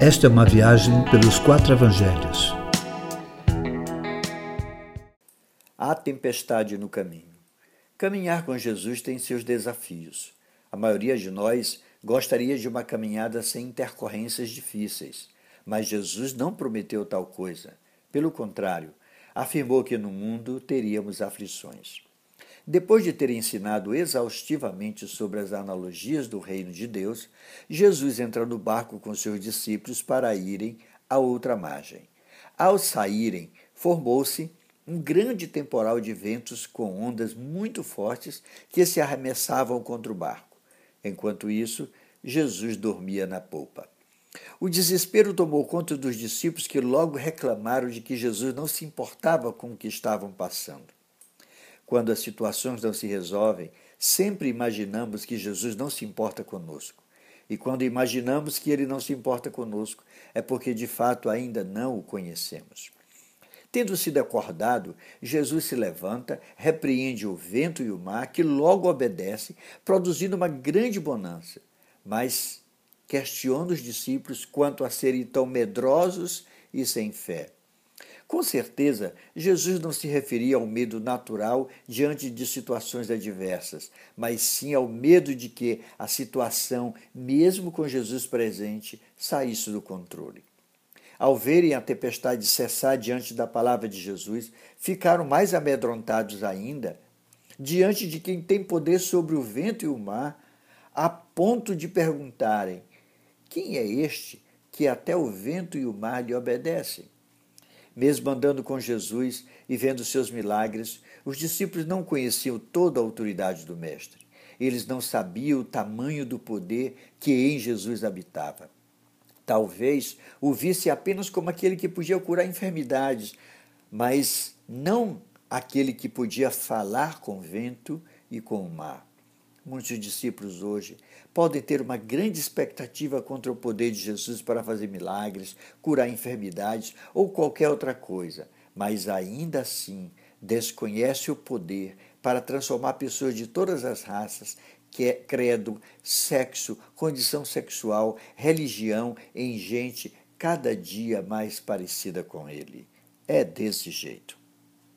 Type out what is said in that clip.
Esta é uma viagem pelos quatro evangelhos. Há tempestade no caminho. Caminhar com Jesus tem seus desafios. A maioria de nós gostaria de uma caminhada sem intercorrências difíceis, mas Jesus não prometeu tal coisa. Pelo contrário, afirmou que no mundo teríamos aflições. Depois de ter ensinado exaustivamente sobre as analogias do reino de Deus, Jesus entra no barco com seus discípulos para irem à outra margem. Ao saírem, formou-se um grande temporal de ventos com ondas muito fortes que se arremessavam contra o barco. Enquanto isso, Jesus dormia na polpa. O desespero tomou conta dos discípulos que logo reclamaram de que Jesus não se importava com o que estavam passando. Quando as situações não se resolvem, sempre imaginamos que Jesus não se importa conosco. E quando imaginamos que ele não se importa conosco, é porque de fato ainda não o conhecemos. Tendo sido acordado, Jesus se levanta, repreende o vento e o mar, que logo obedece, produzindo uma grande bonança. Mas questiona os discípulos quanto a serem tão medrosos e sem fé. Com certeza, Jesus não se referia ao medo natural diante de situações adversas, mas sim ao medo de que a situação, mesmo com Jesus presente, saísse do controle. Ao verem a tempestade cessar diante da palavra de Jesus, ficaram mais amedrontados ainda, diante de quem tem poder sobre o vento e o mar, a ponto de perguntarem: Quem é este que até o vento e o mar lhe obedecem? Mesmo andando com Jesus e vendo seus milagres, os discípulos não conheciam toda a autoridade do Mestre. Eles não sabiam o tamanho do poder que em Jesus habitava. Talvez o visse apenas como aquele que podia curar enfermidades, mas não aquele que podia falar com o vento e com o mar. Muitos discípulos hoje podem ter uma grande expectativa contra o poder de Jesus para fazer milagres, curar enfermidades ou qualquer outra coisa, mas ainda assim desconhece o poder para transformar pessoas de todas as raças, é credo, sexo, condição sexual, religião em gente cada dia mais parecida com ele. É desse jeito.